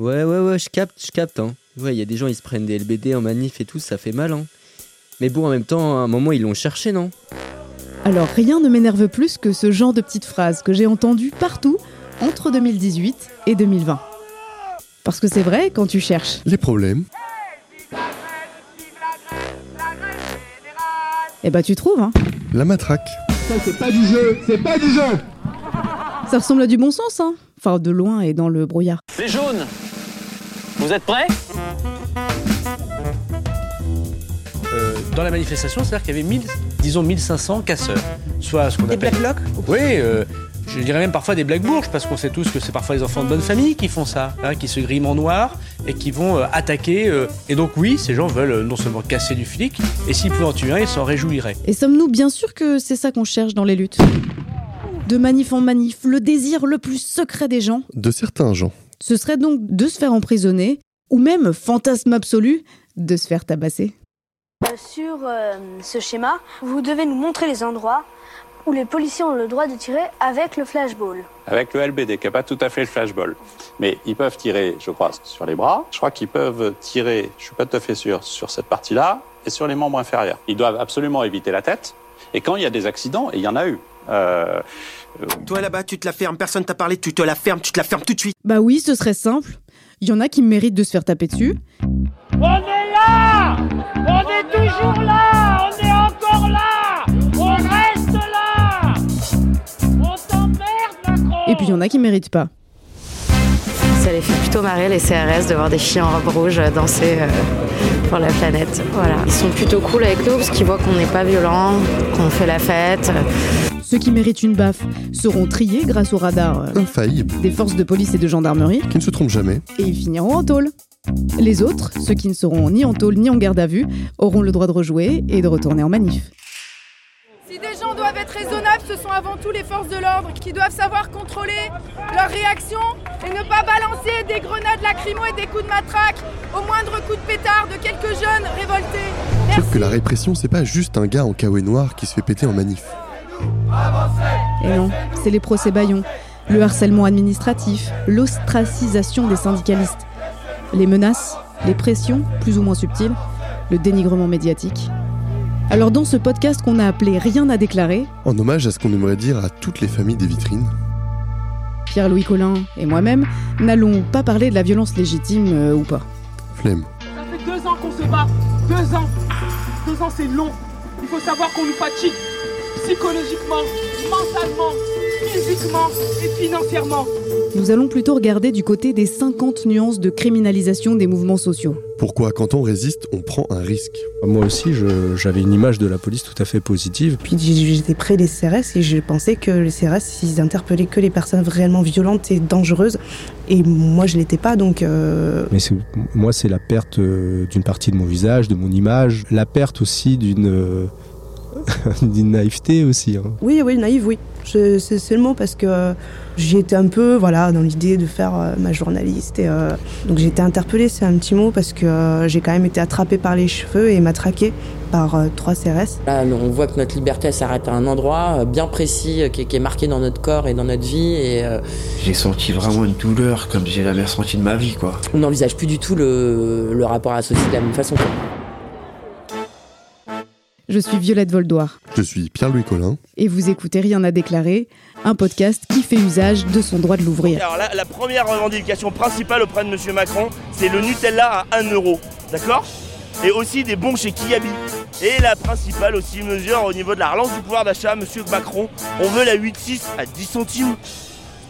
Ouais, ouais, ouais, je capte, je capte. Hein. Ouais, il y a des gens, ils se prennent des LBD en manif et tout, ça fait mal. Hein. Mais bon, en même temps, à un moment, ils l'ont cherché, non? Alors, rien ne m'énerve plus que ce genre de petites phrases que j'ai entendues partout entre 2018 et 2020. Parce que c'est vrai, quand tu cherches. Les problèmes. Eh bah, tu trouves, hein. La matraque. Ça, c'est pas du jeu, c'est pas du jeu Ça ressemble à du bon sens, hein. Enfin, de loin et dans le brouillard. Les jaunes, vous êtes prêts? Euh, dans la manifestation, c'est-à-dire qu'il y avait 1000, disons 1500 casseurs. Soit ce qu'on Des appelle. black blocs Oui, euh, je dirais même parfois des black bourges, parce qu'on sait tous que c'est parfois les enfants de bonne famille qui font ça, hein, qui se griment en noir et qui vont euh, attaquer. euh, et donc, oui, ces gens veulent euh, non seulement casser du flic, et s'ils pouvaient en tuer un, ils s'en réjouiraient. Et sommes-nous bien sûr que c'est ça qu'on cherche dans les luttes? De manif en manif, le désir le plus secret des gens, De certains gens. Ce serait donc de se faire emprisonner, ou même, fantasme absolu, de se faire tabasser. Euh, Sur euh, ce schéma, vous devez nous montrer les endroits où les policiers ont le droit de tirer avec le flashball. avec le LBD, qui n'a pas tout à fait le flashball. Mais ils peuvent tirer, je crois, sur les bras. Je crois qu'ils peuvent tirer, je suis pas tout à fait sûr, sur cette partie-là et sur les membres inférieurs. Ils doivent absolument éviter la tête. Et quand il y a des accidents, et il y en a eu, euh, Toi là-bas, tu te la fermes, personne t'a parlé, tu te la fermes, tu te la fermes tout de suite. Bah oui, ce serait simple. Il y en a qui méritent de se faire taper dessus, On est là On est toujours là On est encore là On reste là On t'emmerde, Macron et puis il y en a qui méritent pas. Ça les fait plutôt marrer les CRS de voir des filles en robe rouge danser euh, pour la planète. Voilà. Ils sont plutôt cool avec nous parce qu'ils voient qu'on n'est pas violent, qu'on fait la fête. Ceux qui méritent une baffe seront triés grâce au radar euh, Infaillibles. des forces de police et de gendarmerie, Qui ne se trompent jamais. et ils finiront en tôle. Les autres, ceux qui ne seront ni en tôle ni en garde à vue, auront le droit de rejouer et de retourner en manif. Si des gens doivent être raisonnables, ce sont avant tout les forces de l'ordre qui doivent savoir contrôler leur réaction et ne pas balancer des grenades lacrymo et des coups de matraque au moindre coup de pétard de quelques jeunes révoltés. Sauf que la répression, c'est pas juste un gars en kawaii noir qui se fait péter en manif. Et non, c'est les procès baillons, le harcèlement administratif, l'ostracisation des syndicalistes, les menaces, les pressions, plus ou moins subtiles, le dénigrement médiatique. Alors dans ce podcast qu'on a appelé Rien à déclarer, En hommage à ce qu'on aimerait dire à toutes les familles des vitrines. Pierre-Louis Collin et moi-même n'allons pas parler de la violence légitime euh, ou pas. Flemme. Ça fait deux ans qu'on se bat. Deux ans. Deux ans, c'est long. Il faut savoir qu'on nous fatigue psychologiquement, mentalement, physiquement et financièrement. Nous allons plutôt regarder du côté des 50 nuances de criminalisation des mouvements sociaux. Pourquoi quand on résiste, on prend un risque? Moi aussi, j'avais une image de la police tout à fait positive. Puis j'étais près des CRS et je pensais que les CRS, ils interpellaient que les personnes réellement violentes et dangereuses. Et moi, je l'étais pas, donc... euh, Mais c'est- moi, c'est la perte euh, d'une partie de mon visage, de mon image, la perte aussi d'une d'une naïveté aussi. hein. Oui, oui, naïve, oui. C'est le mot parce que euh, j'y étais un peu, voilà, dans l'idée de faire euh, ma journaliste. Et, euh, donc j'ai été interpellée, c'est un petit mot, parce que euh, j'ai quand même été attrapée par les cheveux et matraquée par euh, trois CRS. Là, on voit que notre liberté s'arrête à un endroit bien précis, qui, est- qui est marqué dans notre corps et dans notre vie. Et euh, J'ai senti vraiment une douleur comme j'ai jamais ressenti de ma vie, quoi. on n'envisage plus du tout le, le rapport à la société de la même façon. quoi. Je suis Violette Voldoir Je suis Pierre-Louis Collin. et vous écoutez Rien à déclarer, un podcast qui fait usage de son droit de l'ouvrir. Alors là, la première revendication principale auprès de M. Macron, c'est le Nutella à 1 euro. D'accord? Et aussi des bons chez Kiabi. Et la principale aussi mesure au niveau de la relance du pouvoir d'achat, M. Macron, on veut la 8,6 à 10 centimes.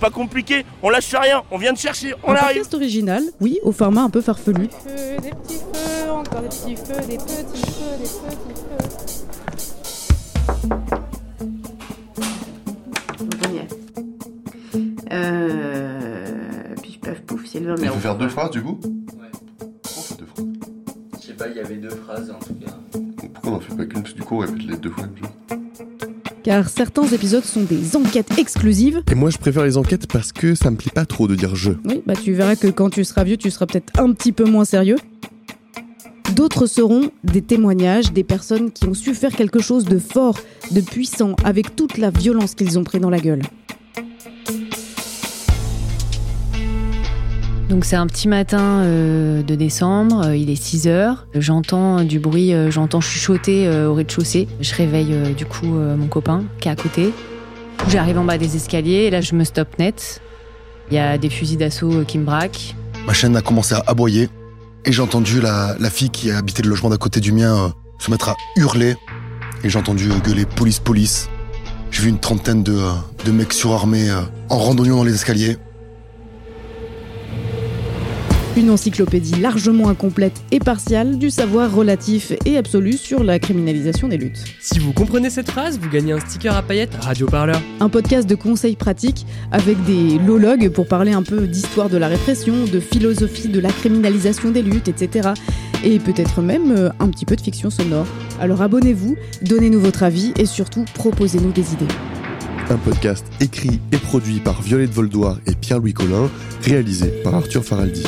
C'est pas compliqué, on lâche rien, on vient de chercher, on un arrive. podcast original, oui, au format un peu farfelu. Feux, des petits feux, encore des petits feux, des petits feux, des petits feux. Euh... Pif paf pouf, c'est le Il faut faire deux phrases du coup Je sais pas, il y avait deux phrases en tout cas. Pourquoi on en fait pas qu'une Parce que du coup, on répète les deux fois chose. Car certains épisodes sont des enquêtes exclusives. Et moi, je préfère les enquêtes parce que ça me plaît pas trop de dire je. Oui, bah tu verras que quand tu seras vieux, tu seras peut-être un petit peu moins sérieux. D'autres seront des témoignages des personnes qui ont su faire quelque chose de fort, de puissant, avec toute la violence qu'ils ont pris dans la gueule. Donc c'est un petit matin euh, de décembre, euh, il est 6 heures. J'entends du bruit, euh, j'entends chuchoter au rez-de-chaussée. Je réveille du coup mon copain qui est à côté. J'arrive en bas des escaliers et là je me stoppe net. Il y a des fusils d'assaut qui me braquent. Ma chaîne a commencé à aboyer et j'ai entendu la, fille qui habitait le logement d'à côté du mien se mettre à hurler et j'ai entendu gueuler police police. J'ai vu une trentaine de, de mecs surarmés en randonnant dans les escaliers. Une encyclopédie largement incomplète et partiale du savoir relatif et absolu sur la criminalisation des luttes. Si vous comprenez cette phrase, vous gagnez un sticker à paillettes Radio Parleur. Un podcast de conseils pratiques avec des lologues pour parler un peu d'histoire de la répression, de philosophie de la criminalisation des luttes, etc. Et peut-être même euh, un petit peu de fiction sonore. Alors abonnez-vous, donnez-nous votre avis et surtout proposez-nous des idées un podcast écrit et produit par Violette Voldoir et Pierre-Louis Collin, réalisé par Arthur Faraldi.